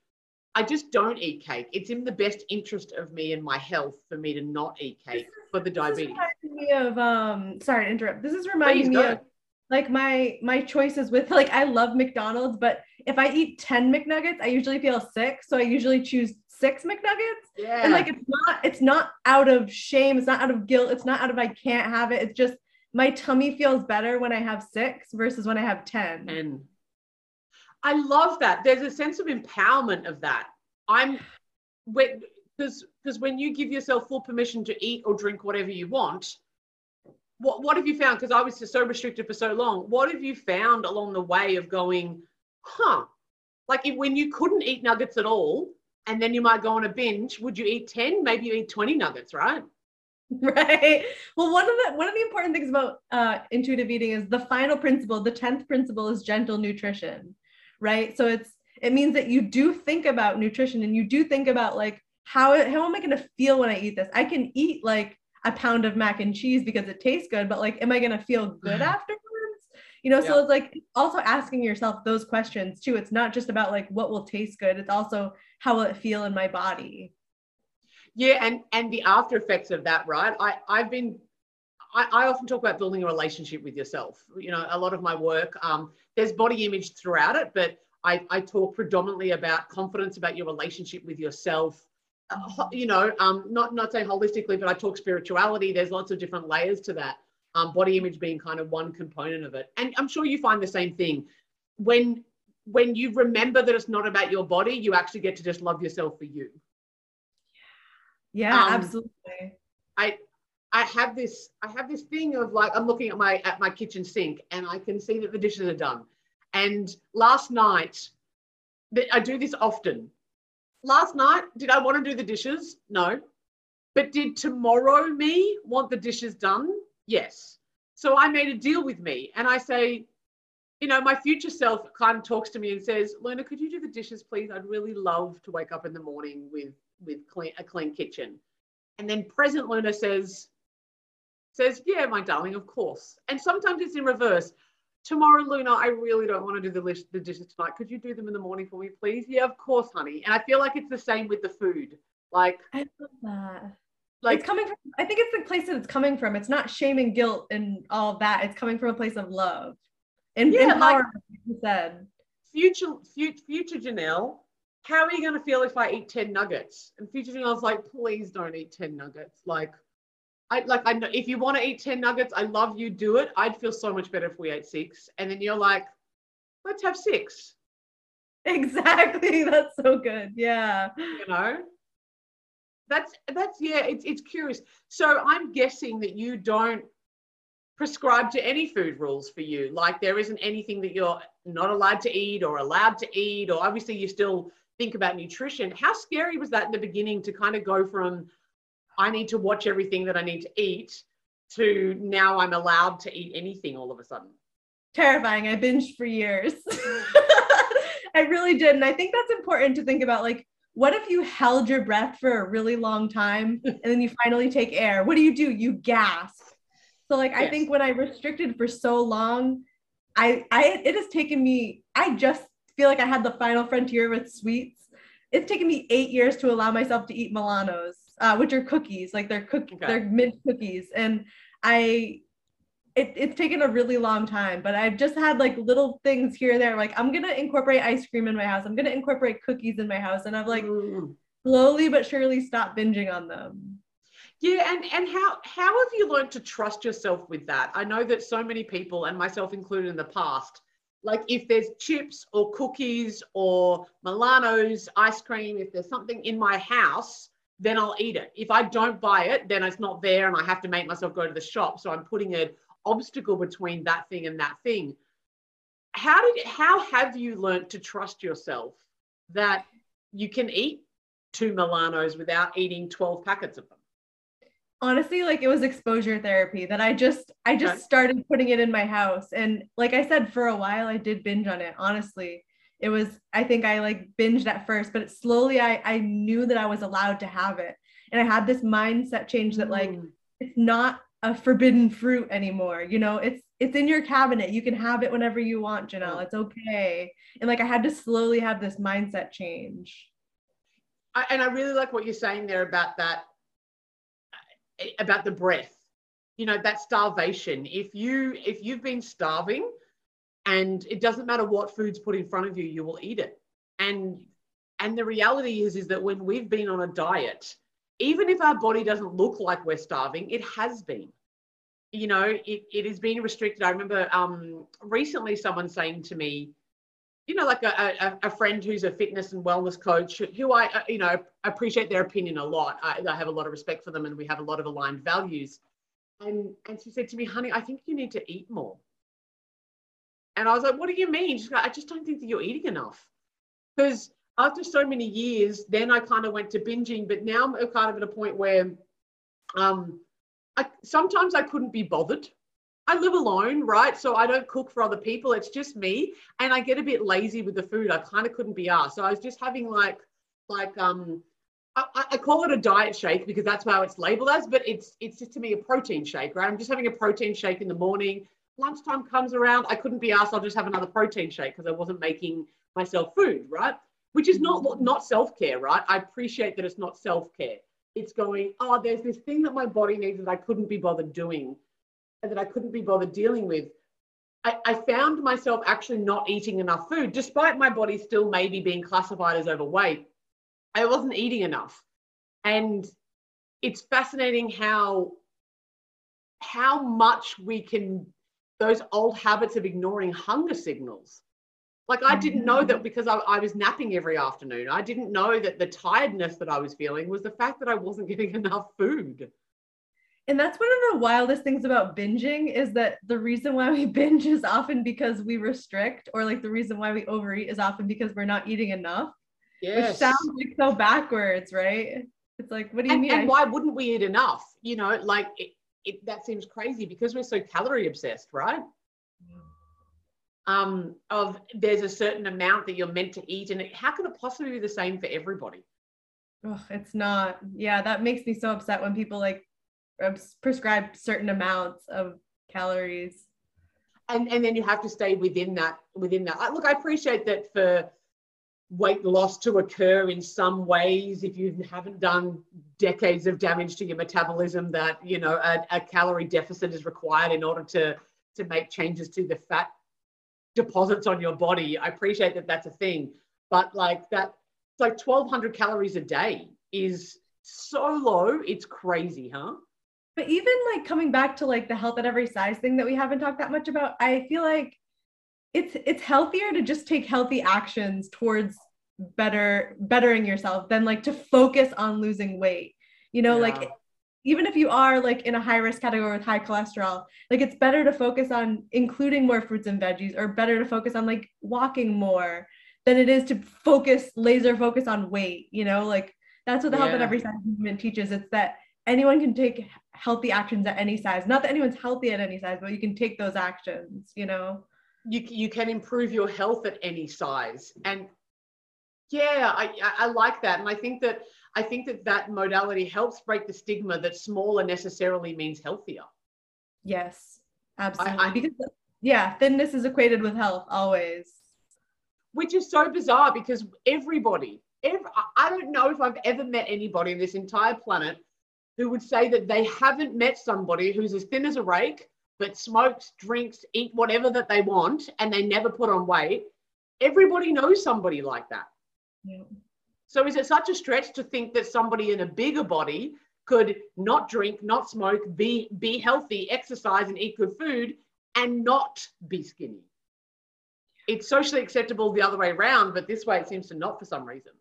I just don't eat cake. It's in the best interest of me and my health for me to not eat cake for the diabetes. This is me of um sorry to interrupt. This is reminding me of like my my choices with like I love McDonald's, but if I eat 10 McNuggets, I usually feel sick. So I usually choose six McNuggets. Yeah. And like it's not it's not out of shame, it's not out of guilt, it's not out of I can't have it. It's just my tummy feels better when I have six versus when I have 10. And I love that. There's a sense of empowerment of that. I'm because because when you give yourself full permission to eat or drink whatever you want, what, what have you found? Because I was just so restricted for so long. What have you found along the way of going, huh? Like if, when you couldn't eat nuggets at all, and then you might go on a binge, would you eat 10? Maybe you eat 20 nuggets, right? Right. Well, one of the one of the important things about uh, intuitive eating is the final principle. The tenth principle is gentle nutrition, right? So it's it means that you do think about nutrition and you do think about like how how am I going to feel when I eat this? I can eat like a pound of mac and cheese because it tastes good, but like, am I gonna feel good afterwards? You know, yeah. so it's like also asking yourself those questions too. It's not just about like what will taste good, it's also how will it feel in my body. Yeah, and and the after effects of that, right? I I've been I, I, often talk about building a relationship with yourself. You know, a lot of my work, um, there's body image throughout it, but I, I talk predominantly about confidence, about your relationship with yourself, uh, you know, um, not not saying holistically, but I talk spirituality. There's lots of different layers to that. Um, body image being kind of one component of it, and I'm sure you find the same thing when when you remember that it's not about your body. You actually get to just love yourself for you. Yeah, um, absolutely. I I have this I have this thing of like I'm looking at my at my kitchen sink and I can see that the dishes are done. And last night, I do this often last night, did I want to do the dishes? No. But did tomorrow me want the dishes done? Yes. So I made a deal with me and I say, you know, my future self kind of talks to me and says, Luna, could you do the dishes, please? I'd really love to wake up in the morning with with clean, a clean kitchen. And then present Luna says, says, yeah, my darling, of course. And sometimes it's in reverse. tomorrow, Luna, I really don't want to do the list, the dishes tonight. Could you do them in the morning for me, please? Yeah, of course, honey. And I feel like it's the same with the food. Like, I love that. like it's coming from, I think it's the place that it's coming from. It's not shame and guilt and all that. It's coming from a place of love and Yeah, empowerment, like- you said. future, future, future Janelle, how are you going to feel if I eat 10 nuggets? And future Janelle's like, please don't eat 10 nuggets. Like, I like, I know if you want to eat 10 nuggets, I love you, do it. I'd feel so much better if we ate six. And then you're like, let's have six, Exactly. That's so good. Yeah. you know? That's, that's, yeah, it's, it's curious. So I'm guessing that you don't prescribe to any food rules for you. Like there isn't anything that you're not allowed to eat or allowed to eat, or obviously you still think about nutrition. How scary was that in the beginning to kind of go from I need to watch everything that I need to eat to now I'm allowed to eat anything all of a sudden? Terrifying. I binged for years. I really did. And I think that's important to think about. Like, what if you held your breath for a really long time and then you finally take air? What do you do? You gasp. So, like, I think when I restricted for so long, I, I, it has taken me, I just feel like I had the final frontier with sweets. It's taken me eight years to allow myself to eat Milanos, uh, which are cookies, like they're cook, Okay. they're mint cookies. And I, it, it's taken a really long time, but I've just had like little things here and there. Like I'm gonna incorporate ice cream in my house. I'm gonna incorporate cookies in my house, and I've like Mm. slowly but surely stopped binging on them. Yeah, and and how how have you learned to trust yourself with that? I know that so many people, and myself included in the past, like if there's chips or cookies or Milano's ice cream, if there's something in my house, then I'll eat it. If I don't buy it, then it's not there, and I have to make myself go to the shop. So I'm putting an obstacle between that thing and that thing. How did how have you learned to trust yourself that you can eat two Milanos without eating 12 packets of them? Honestly, like it was exposure therapy that I just I just Okay. started putting it in my house. And like I said, for a while I did binge on it. Honestly. It was, I think I like binged at first, but slowly I I knew that I was allowed to have it. And I had this mindset change that like Mm. it's not a forbidden fruit anymore. You know, it's it's in your cabinet. You can have it whenever you want, Ginelle. It's okay. And like I had to slowly have this mindset change. I, and I really like what you're saying there about that, uh, about the breath. You know, that starvation. If you if you've been starving, and it doesn't matter what food's put in front of you, you will eat it. And and the reality is is that when we've been on a diet, even if our body doesn't look like we're starving, it has been. You know, it, it has been restricted. I remember um, recently someone saying to me, you know, like a, a, a friend who's a fitness and wellness coach who I, uh, you know, appreciate their opinion a lot. I, I have a lot of respect for them and we have a lot of aligned values. And, and she said to me, honey, I think you need to eat more. And I was like, what do you mean? She's like, I just don't think that you're eating enough. Because after so many years, then I kind of went to binging, but now I'm kind of at a point where um, I, sometimes I couldn't be bothered. I live alone, right? So I don't cook for other people. It's just me, and I get a bit lazy with the food. I kind of couldn't be asked. So I was just having like, like um, I, call it a diet shake because that's how it's labeled as, but it's it's just to me a protein shake, right? I'm just having a protein shake in the morning. Lunchtime comes around, I couldn't be asked. I'll just have another protein shake because I wasn't making myself food, right? Which is not not self care, right? I appreciate that it's not self care. It's going, oh, there's this thing that my body needs that I couldn't be bothered doing, and that I couldn't be bothered dealing with. I, I found myself actually not eating enough food, despite my body still maybe being classified as overweight. I wasn't eating enough, and it's fascinating how how much we can those old habits of ignoring hunger signals. Like I didn't know that mm. because I, I was napping every afternoon. I didn't know that the tiredness that I was feeling was the fact that I wasn't getting enough food. And that's one of the wildest things about binging is that the reason why we binge is often because we restrict, or like the reason why we overeat is often because we're not eating enough, Yes. which sounds like so backwards, right? It's like, what do you and, mean? and why wouldn't we eat enough? You know, like it, it, that seems crazy because we're so calorie obsessed, right? Um, of there's a certain amount that you're meant to eat, and it, how can it possibly be the same for everybody? Ugh, it's not. Yeah, that makes me so upset when people like prescribe certain amounts of calories. and and then you have to stay within that within that. I, look, I appreciate that for weight loss to occur in some ways if you haven't done decades of damage to your metabolism that you know a, a calorie deficit is required in order to to make changes to the fat deposits on your body. I appreciate that that's a thing but like that it's like 1200 calories a day is so low it's crazy huh? But even like coming back to like the health at every size thing that we haven't talked that much about i feel like it's it's healthier to just take healthy actions towards better bettering yourself than like to focus on losing weight. You know yeah. like even if you are like in a high risk category with high cholesterol like it's better to focus on including more fruits and veggies or better to focus on like walking more than it is to focus laser focus on weight you know? Like that's what the yeah. health at every size movement teaches. It's that anyone can take healthy actions at any size. Not that anyone's healthy at any size but you can take those actions you know you, you can improve your health at any size. And yeah I, I like that. And i think that i think that that modality helps break the stigma that smaller necessarily means healthier. Yes absolutely I, I, because yeah thinness is equated with health always. Which is so bizarre because everybody every, i don't know if i've ever met anybody on this entire planet who would say that they haven't met somebody who's as thin as a rake but smokes, drinks, eat whatever that they want, and they never put on weight. Everybody knows somebody like that. Yeah. So is it such a stretch to think that somebody in a bigger body could not drink, not smoke, be be healthy, exercise, and eat good food, and not be skinny? It's socially acceptable the other way around, but this way it seems to not for some reason.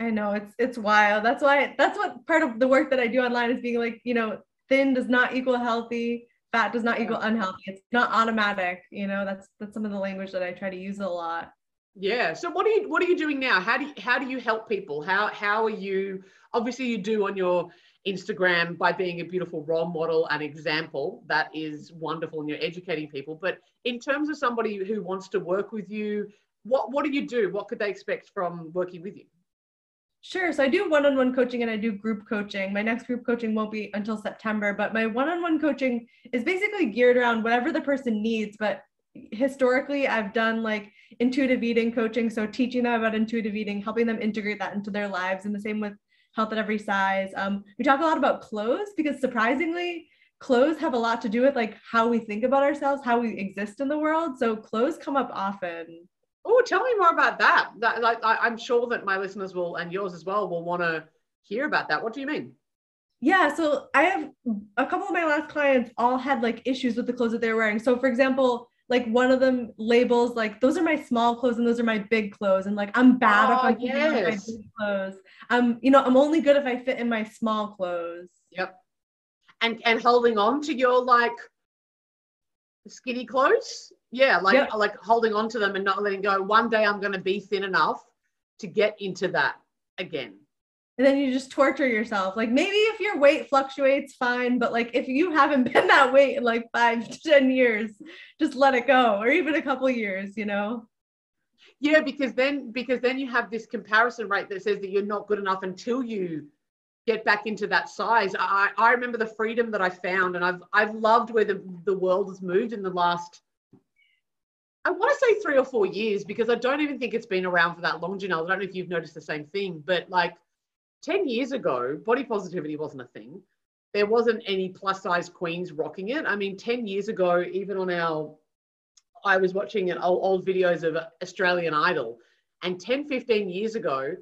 I know it's it's wild. That's why that's what part of the work that I do online is being like, you know, thin does not equal healthy fat does not equal unhealthy. It's not automatic you know that's that's some of the language that i try to use a lot. Yeah so what are you what are you doing now? How do you how do you help people? How how are you obviously you do on your instagram by being a beautiful role model and example that is wonderful and you're educating people but in terms of somebody who wants to work with you what what do you do? What could they expect from working with you Sure. So I do one on one coaching and I do group coaching. My next group coaching won't be until September, but my one on one coaching is basically geared around whatever the person needs. But historically, I've done like intuitive eating coaching. So teaching them about intuitive eating, helping them integrate that into their lives. And the same with health at every size. Um, we talk a lot about clothes because surprisingly, clothes have a lot to do with like how we think about ourselves, how we exist in the world. So clothes come up often. Oh, tell me more about that. That like I, I'm sure that my listeners will and yours as well will want to hear about that. What do you mean? Yeah, so I have a couple of my last clients all had like issues with the clothes that they were wearing. So for example, like one of them labels like those are my small clothes and those are my big clothes and like I'm bad oh, if I'm yes. my big clothes. I'm you know I'm only good if I fit in my small clothes. Yep. And and holding on to your like skinny clothes yeah like yep. like holding on to them and not letting go. One day i'm going to be thin enough to get into that again. And then you just torture yourself. Like maybe if your weight fluctuates fine but like if you haven't been that weight in like five to ten years just let it go or even a couple years you know? Yeah because then because then you have this comparison rate that says that you're not good enough until you get back into that size. I i remember the freedom that i found and i've i've loved where the, the world has moved in the last I want to say three or four years because I don't even think it's been around for that long, Ginelle. I don't know if you've noticed the same thing, but like 10 years ago, body positivity wasn't a thing. There wasn't any plus size queens rocking it. I mean, 10 years ago, even on our, I was watching an old, old videos of Australian Idol, and 10, 15 years ago,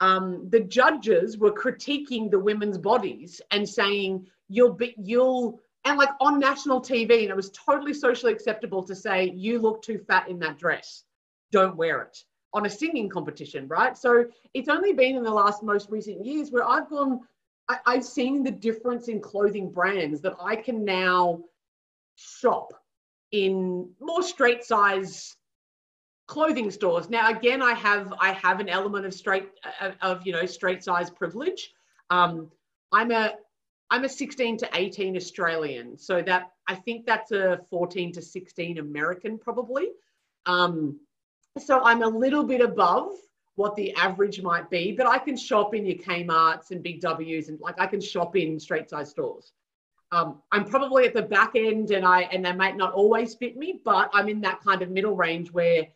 um, the judges were critiquing the women's bodies and saying, you'll be, you'll, and like on national TV, and it was totally socially acceptable to say, You look too fat in that dress, don't wear it on a singing competition, right? So it's only been in the last most recent years where I've gone, I, I've seen the difference in clothing brands that I can now shop in more straight size clothing stores. Now again i have i have an element of straight of, of you know straight size privilege. Um, i'm a I'm a 16 to 18 Australian, so that I think that's a 14 to 16 American probably. Um, so I'm a little bit above what the average might be, but I can shop in your Kmart's and Big W's and like I can shop in straight size stores. um, I'm probably at the back end and I and they might not always fit me, but I'm in that kind of middle range where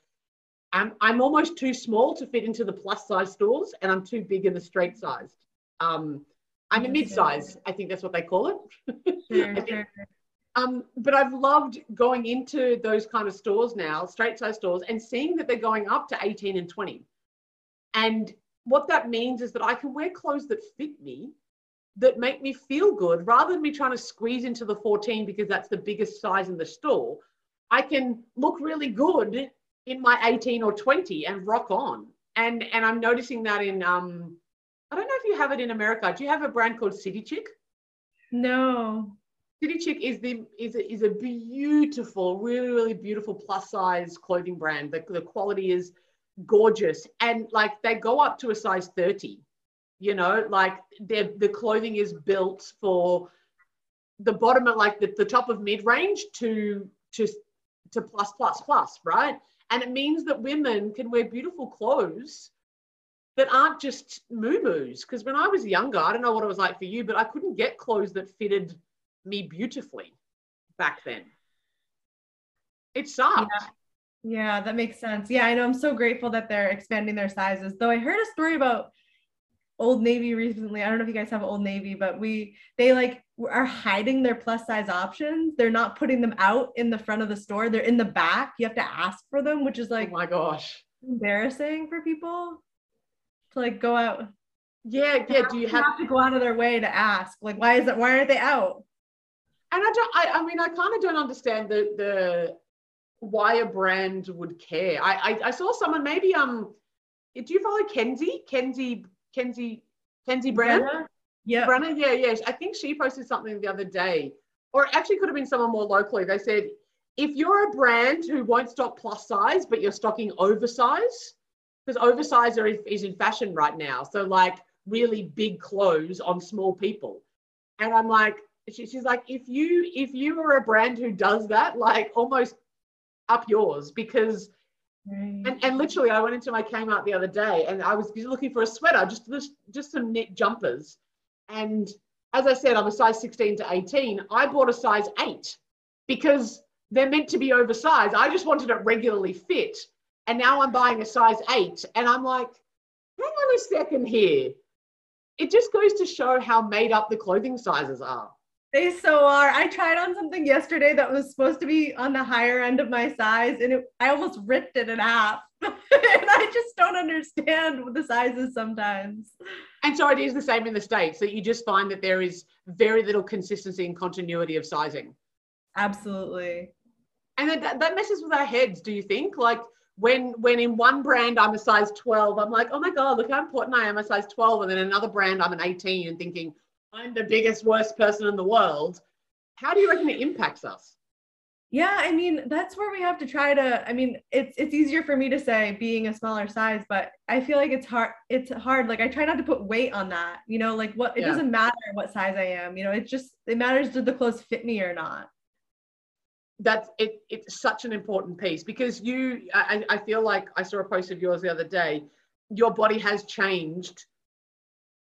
I'm I'm almost too small to fit into the plus size stores and I'm too big in the straight sized. Um, I'm a mid size, I think that's what they call it. Sure, sure. Um, but I've loved going into those kind of stores now, straight size stores, and seeing that they're going up to 18 and 20. And what that means is that I can wear clothes that fit me, that make me feel good, rather than me trying to squeeze into the 14 because that's the biggest size in the store. I can look really good in my 18 or 20 and rock on. And and I'm noticing that in um, I don't know if you have it in America. Do you have a brand called City Chic? No. City Chic is the is a, is a beautiful, really really beautiful plus size clothing brand. The, the quality is gorgeous, and like they go up to a size thirty. You know, like the the clothing is built for the bottom of like the, the top of mid range to to to plus plus plus, right? And it means that women can wear beautiful clothes that aren't just moo-moos. Because when I was younger, I don't know what it was like for you, but I couldn't get clothes that fitted me beautifully back then. It sucked. Yeah. Yeah, that makes sense. Yeah, I know. I'm so grateful that they're expanding their sizes. Though I heard a story about Old Navy recently. I don't know if you guys have Old Navy, but we they like are hiding their plus size options. They're not putting them out in the front of the store. They're in the back. You have to ask for them, which is like oh my gosh, embarrassing for people like go out. Yeah, yeah. Do you have, have to go out of their way to ask? Like, why is it? Why aren't they out? and I don't. I, I mean, I kind of don't understand the the why a brand would care. I, I I saw someone maybe um. Do you follow Kenzie? Kenzie Kenzie Kenzie Brown? Yeah. Brenna, yeah, yeah. I think she posted something the other day, or actually could have been someone more locally. They said, if you're a brand who won't stock plus size, but you're stocking oversize, because oversize are, is in fashion right now. So like really big clothes on small people. And I'm like, she, she's like, if you if you are a brand who does that, like almost up yours because Right. and, and literally I went into my Kmart the other day and I was looking for a sweater, just just, just some knit jumpers. And as I said, I'm a size 16 to 18. I bought a size 8 because they're meant to be oversized. I just wanted it regularly fit. And now I'm buying a size 8 and I'm like, hang on a second here. It just goes to show how made up the clothing sizes are. They so are. I tried on something yesterday that was supposed to be on the higher end of my size, and it, I almost ripped it in half. and I just don't understand the sizes sometimes. And so it is the same in the States that you just find that there is very little consistency and continuity of sizing. Absolutely. And that, that messes with our heads, do you think? Like when when in one brand I'm a size 12, I'm like, oh my God, look how important I am, a size 12. And then another brand I'm an 18 and thinking, I'm the biggest, worst person in the world. How do you reckon it impacts us? Yeah, I mean, that's where we have to try to I mean, it's it's easier for me to say being a smaller size, but I feel like it's hard it's hard like I try not to put weight on that. You know, like what it Yeah. doesn't matter what size I am, you know, it just it matters did the clothes fit me or not. That's it it's such an important piece because you I, I feel like i saw a post of yours the other day. Your body has changed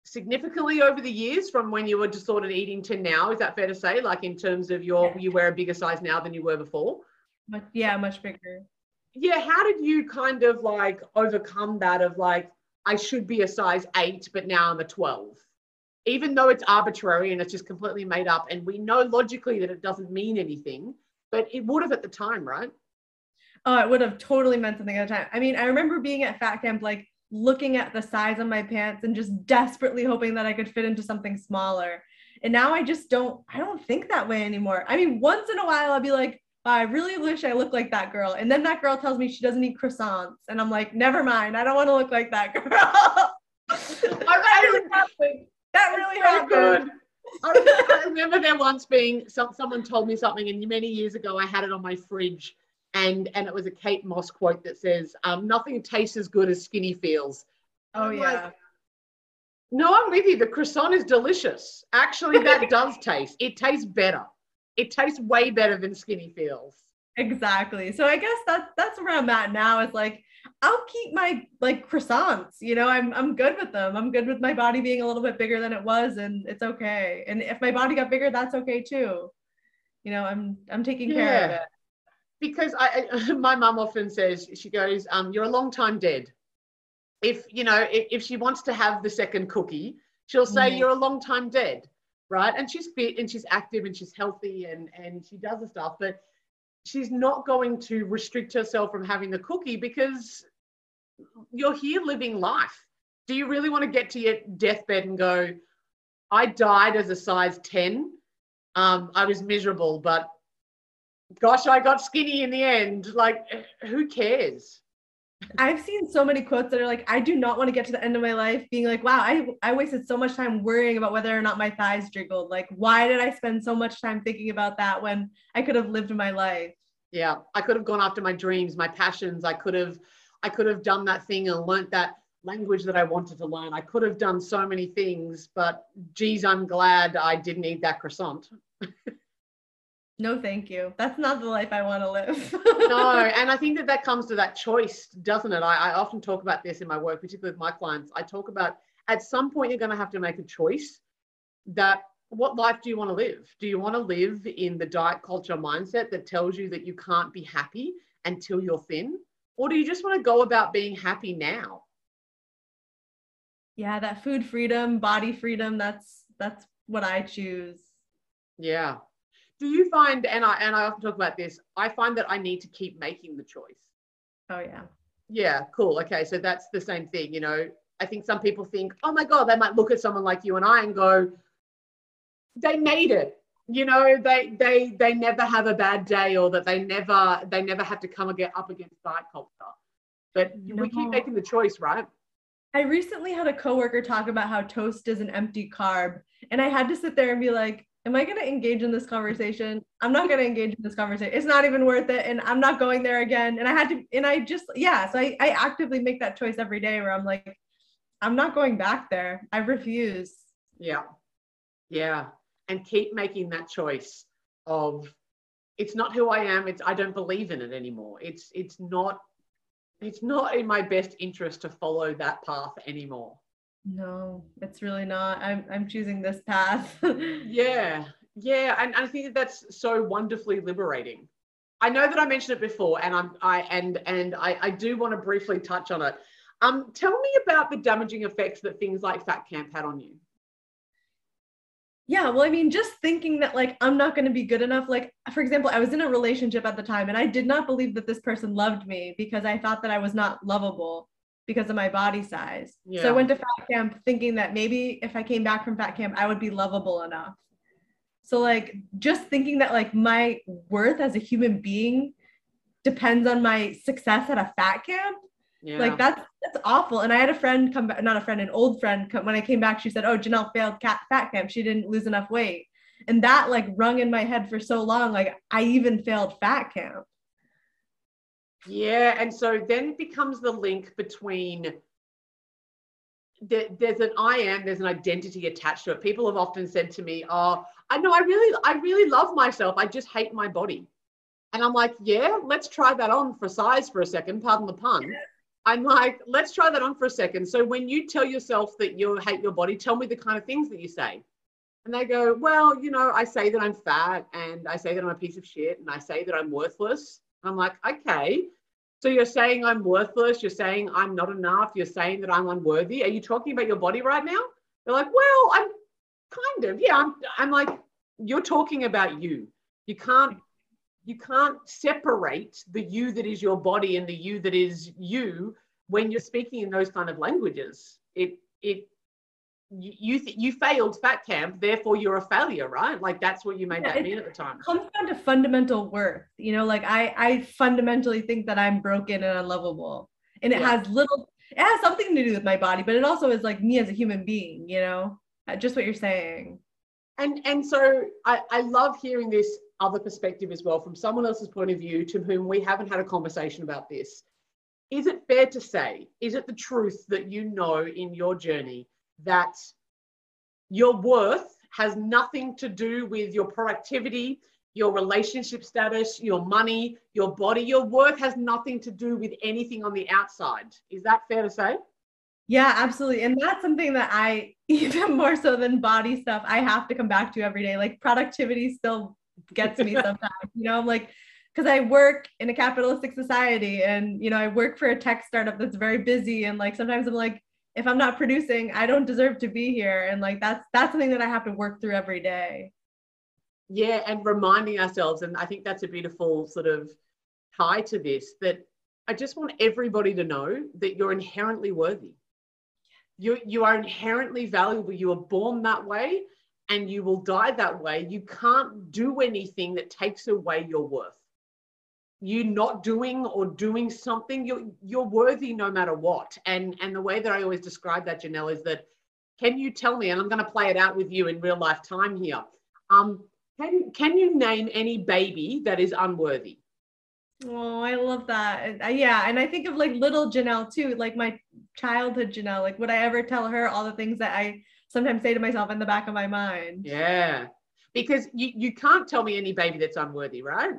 significantly over the years from when you were disordered eating to now. Is that fair to say? Like in terms of your Yeah. you wear a bigger size now than you were before? But yeah, much bigger. yeah how did you kind of like overcome that of like i should be a size 8 but now i'm a 12 even though it's arbitrary and it's just completely made up and we know logically that it doesn't mean anything but it would have at the time right Oh, it would have totally meant something at the time. I mean, I remember being at fat camp, like looking at the size of my pants and just desperately hoping that I could fit into something smaller. And now I just don't, I don't think that way anymore. I mean, once in a while, I'll be like, "Oh, I really wish I looked like that girl. And then that girl tells me she doesn't eat croissants. And I'm like, never mind. I don't want to look like that girl. that really happened. That really happened. good. I, I remember there once being some, someone told me something, and many years ago I had it on my fridge, and and it was a Kate Moss quote that says, um, "Nothing tastes as good as skinny feels." Oh, yeah. like, no, I'm with you. The croissant is delicious. Actually, that does taste. It tastes better. It tastes way better than skinny feels. Exactly. So I guess that's that's where I'm at now. It's like I'll keep my like croissants. You know, I'm I'm good with them. I'm good with my body being a little bit bigger than it was, and it's okay. And if my body got bigger, that's okay too. You know, I'm I'm taking care of Yeah. it. because I, my mum often says she goes, um, "You're a long time dead." If you know, if, if she wants to have the second cookie, she'll say, Mhm. "You're a long time dead," right? And she's fit and she's active and she's healthy and and she does the stuff, but she's not going to restrict herself from having the cookie because you're here living life. Do you really want to get to your deathbed and go, "I died as a size ten. Um, I was miserable, but." gosh, I got skinny in the end. Like, who cares? I've seen so many quotes that are like, I do not want to get to the end of my life being like, wow, I, I wasted so much time worrying about whether or not my thighs jiggled. Like, why did I spend so much time thinking about that when I could have lived my life? Yeah, I could have gone after my dreams, my passions. I could have, I could have done that thing and learnt that language that I wanted to learn. I could have done so many things, but geez, I'm glad I didn't eat that croissant. No, thank you. That's not the life I want to live. no, and I think that that comes to that choice, doesn't it? I, I often talk about this in my work, particularly with my clients. I talk about at some point you're going to have to make a choice that what life do you want to live? Do you want to live in the diet culture mindset that tells you that you can't be happy until you're thin? Or do you just want to go about being happy now? yeah, that food freedom, body freedom, that's that's what I choose. Yeah. Do you find, and I and I often talk about this, I find that I need to keep making the choice. Oh yeah. Yeah, cool. Okay, so that's the same thing. You know, I think some people think, oh my God, they might look at someone like you and I and go, they made it. You know, they they they never have a bad day or that they never they never have to come and get up against diet culture. But we keep making the choice, right? I recently had a coworker talk about how toast is an empty carb, and I had to sit there and be like, "Am I going to engage in this conversation? I'm not going to engage in this conversation. It's not even worth it, and I'm not going there again." And I had to, and I just, yeah. So I, I actively make that choice every day where I'm like, I'm not going back there. I refuse. Yeah. Yeah. And keep making that choice of it's not who I am. It's I don't believe in it anymore. It's it's not it's not in my best interest to follow that path anymore. No, it's really not. I'm, I'm choosing this path. Yeah. Yeah. And, and I think that that's so wonderfully liberating. I know that I mentioned it before and I'm I and and I, I do want to briefly touch on it. Um, tell me about the damaging effects that things like fat camp had on you. Yeah, well, I mean, just thinking that like I'm not going to be good enough. Like, for example, I was in a relationship at the time and I did not believe that this person loved me because I thought that I was not lovable because of my body size. So I went to fat camp thinking that maybe if I came back from fat camp, I would be lovable enough. So, like, just thinking that like my worth as a human being depends on my success at a fat camp Yeah. like that's that's awful. And I had a friend come back, not a friend, an old friend come when I came back. She said, "Oh, Ginelle failed cat fat camp. She didn't lose enough weight." And that like rung in my head for so long. Like I even failed fat camp. Yeah, and so then it becomes the link between there, there's an I am, there's an identity attached to it. People have often said to me, "Oh, I know, I really, I really love myself. I just hate my body." And I'm like, "Yeah, let's try that on for size for a second. Pardon the pun." I'm like, "Let's try that on for a second. So when you tell yourself that you hate your body, tell me the kind of things that you say. And they go, "Well, you know, I say that I'm fat, and I say that I'm a piece of shit, and I say that I'm worthless." I'm like, "Okay." So you're saying I'm worthless. You're saying I'm not enough. You're saying that I'm unworthy. Are you talking about your body right now? They're like, well, I'm kind of. Yeah, I'm. I'm like, you're talking about you. You can't. You can't separate the you that is your body and the you that is you when you're speaking in those kind of languages. It. It. You you, th- you failed fat camp, therefore you're a failure, right? Like that's what you made Yeah, that mean at the time. comes down to fundamental worth. You know, like I I fundamentally think that I'm broken and unlovable. And it Yeah. has little it has something to do with my body, but it also is like me as a human being, you know? Uh, Just what you're saying. And and so I, I love hearing this other perspective as well from someone else's point of view to whom we haven't had a conversation about this. Is it fair to say, is it the truth that you know in your journey that your worth has nothing to do with your productivity, your relationship status, your money, your body, your worth has nothing to do with anything on the outside. Is that fair to say? Yeah, absolutely. And that's something that I, even more so than body stuff, I have to come back to every day. Like productivity still gets me sometimes, you know, I'm like, because I work in a capitalistic society and, you know, I work for a tech startup that's very busy. And like sometimes I'm like, if I'm not producing, I don't deserve to be here. And like that's that's something that I have to work through every day. Yeah, and reminding ourselves, and I think that's a beautiful sort of tie to this, that I just want everybody to know that you're inherently worthy. You, you are inherently valuable. You are born that way and you will die that way. You can't do anything that takes away your worth. You not doing or doing something, you're, you're worthy no matter what. And, and the way that I always describe that, Ginelle, is that can you tell me, and I'm going to play it out with you in real life time here. Um, can, can you name any baby that is unworthy? Oh, I love that. Uh, yeah. And I think of like little Ginelle too, like my childhood Ginelle. Like, would I ever tell her all the things that I sometimes say to myself in the back of my mind? Yeah. Because you, you can't tell me any baby that's unworthy, right?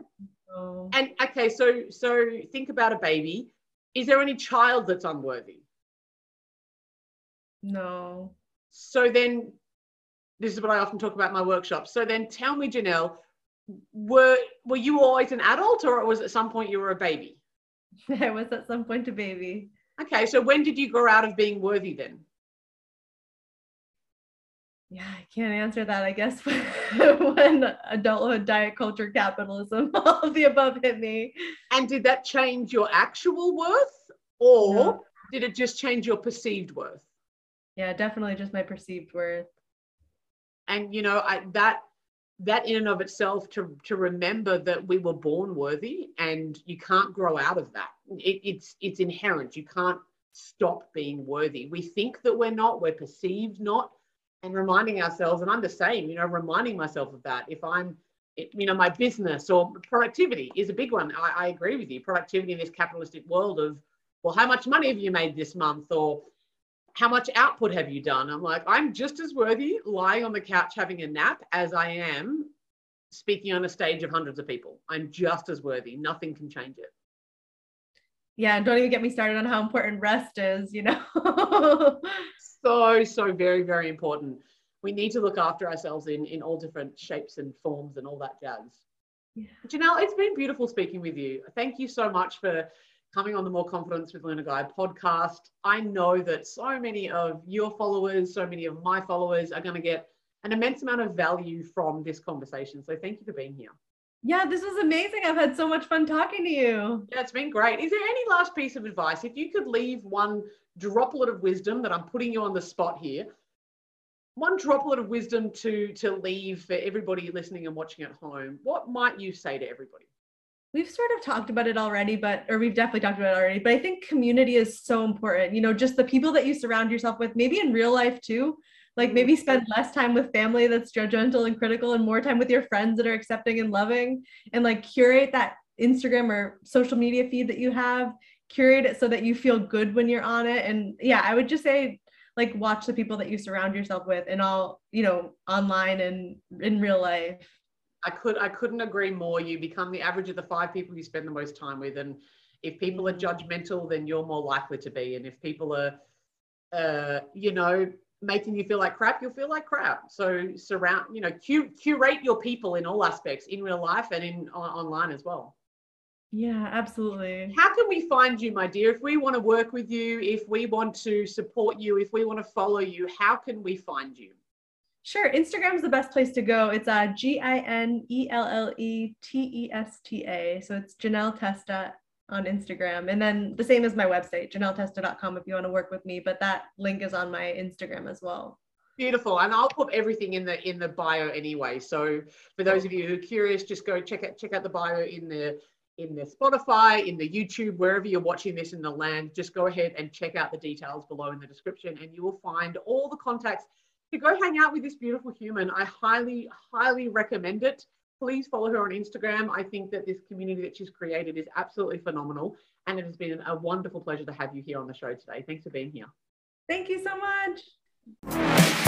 Oh. And okay, so so think about a baby. Is there any child that's unworthy? No. So then this is what I often talk about in my workshops. So then tell me, Ginelle, were were you always an adult or was at some point you were a baby? I was at some point a baby. Okay, so when did you grow out of being worthy then? Yeah, I can't answer that. I guess when adulthood, diet culture, capitalism, all of the above hit me. And did that change your actual worth or no. did it just change your perceived worth? Yeah, definitely just my perceived worth. And you know, I, that that in and of itself to to remember that we were born worthy and you can't grow out of that it, it's it's inherent you can't stop being worthy we think that we're not we're perceived not and reminding ourselves and i'm the same you know reminding myself of that if i'm you know my business or productivity is a big one I, I agree with you productivity in this capitalistic world of well how much money have you made this month or how much output have you done? I'm like, I'm just as worthy lying on the couch having a nap as I am speaking on a stage of hundreds of people. I'm just as worthy. Nothing can change it. Yeah, don't even get me started on how important rest is, you know. so, so very, very important. We need to look after ourselves in, in all different shapes and forms and all that jazz. Yeah. Ginelle, it's been beautiful speaking with you. Thank you so much for coming on the More Confidence with Luna Guy podcast. I know that so many of your followers, so many of my followers are going to get an immense amount of value from this conversation. So thank you for being here. Yeah, this was amazing. I've had so much fun talking to you. Yeah, it's been great. Is there any last piece of advice? If you could leave one droplet of wisdom that I'm putting you on the spot here, one droplet of wisdom to to leave for everybody listening and watching at home, what might you say to everybody? we've sort of talked about it already but or we've definitely talked about it already but i think community is so important you know just the people that you surround yourself with maybe in real life too like maybe mm-hmm. spend less time with family that's judgmental and critical and more time with your friends that are accepting and loving and like curate that instagram or social media feed that you have curate it so that you feel good when you're on it and yeah i would just say like watch the people that you surround yourself with and all you know online and in real life I could I couldn't agree more. You become the average of the five people you spend the most time with, and if people are judgmental, then you're more likely to be. And if people are, uh, you know, making you feel like crap, you'll feel like crap. So surround, you know, cu- curate your people in all aspects, in real life and in on, online as well. Yeah, absolutely. How can we find you, my dear? If we want to work with you, if we want to support you, if we want to follow you, how can we find you? Sure. Instagram is the best place to go. It's uh, G I N E L L E T E S T A. So it's Ginelle Testa on Instagram. And then the same as my website, ginelletesta.com if you want to work with me. But that link is on my Instagram as well. Beautiful. And I'll put everything in the in the bio anyway. So for those of you who are curious, just go check out check out the bio in the in the Spotify, in the YouTube, wherever you're watching this in the land, just go ahead and check out the details below in the description and you will find all the contacts to go hang out with this beautiful human. I highly, highly recommend it. Please follow her on Instagram. I think that this community that she's created is absolutely phenomenal. And it has been a wonderful pleasure to have you here on the show today. Thanks for being here. Thank you so much.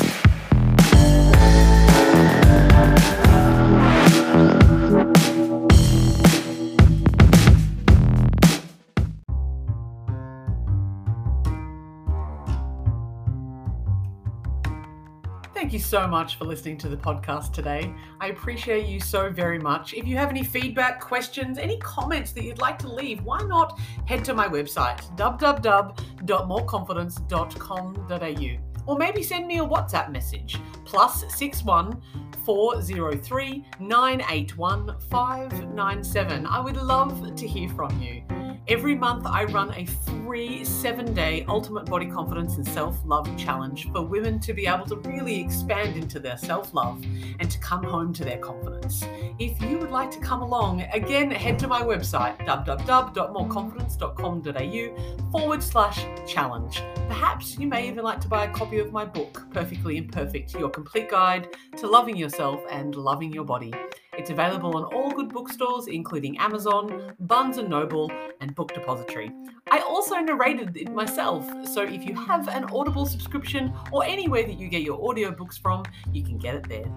Thank you so much for listening to the podcast today. I appreciate you so very much. If you have any feedback, questions, any comments that you'd like to leave, why not head to my website, www.moreconfidence.com.au, or maybe send me a WhatsApp message, plus 61 403 981 597. I would love to hear from you. Every month, I run a free seven day ultimate body confidence and self love challenge for women to be able to really expand into their self love and to come home to their confidence. If you would like to come along, again, head to my website, www.moreconfidence.com.au forward slash challenge. Perhaps you may even like to buy a copy of my book, Perfectly Imperfect Your Complete Guide to Loving Yourself and Loving Your Body. It's available on all good bookstores, including Amazon, Barnes & Noble, and Book Depository. I also narrated it myself, so if you have an Audible subscription or anywhere that you get your audiobooks from, you can get it there.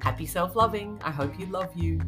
Happy self loving. I hope you love you.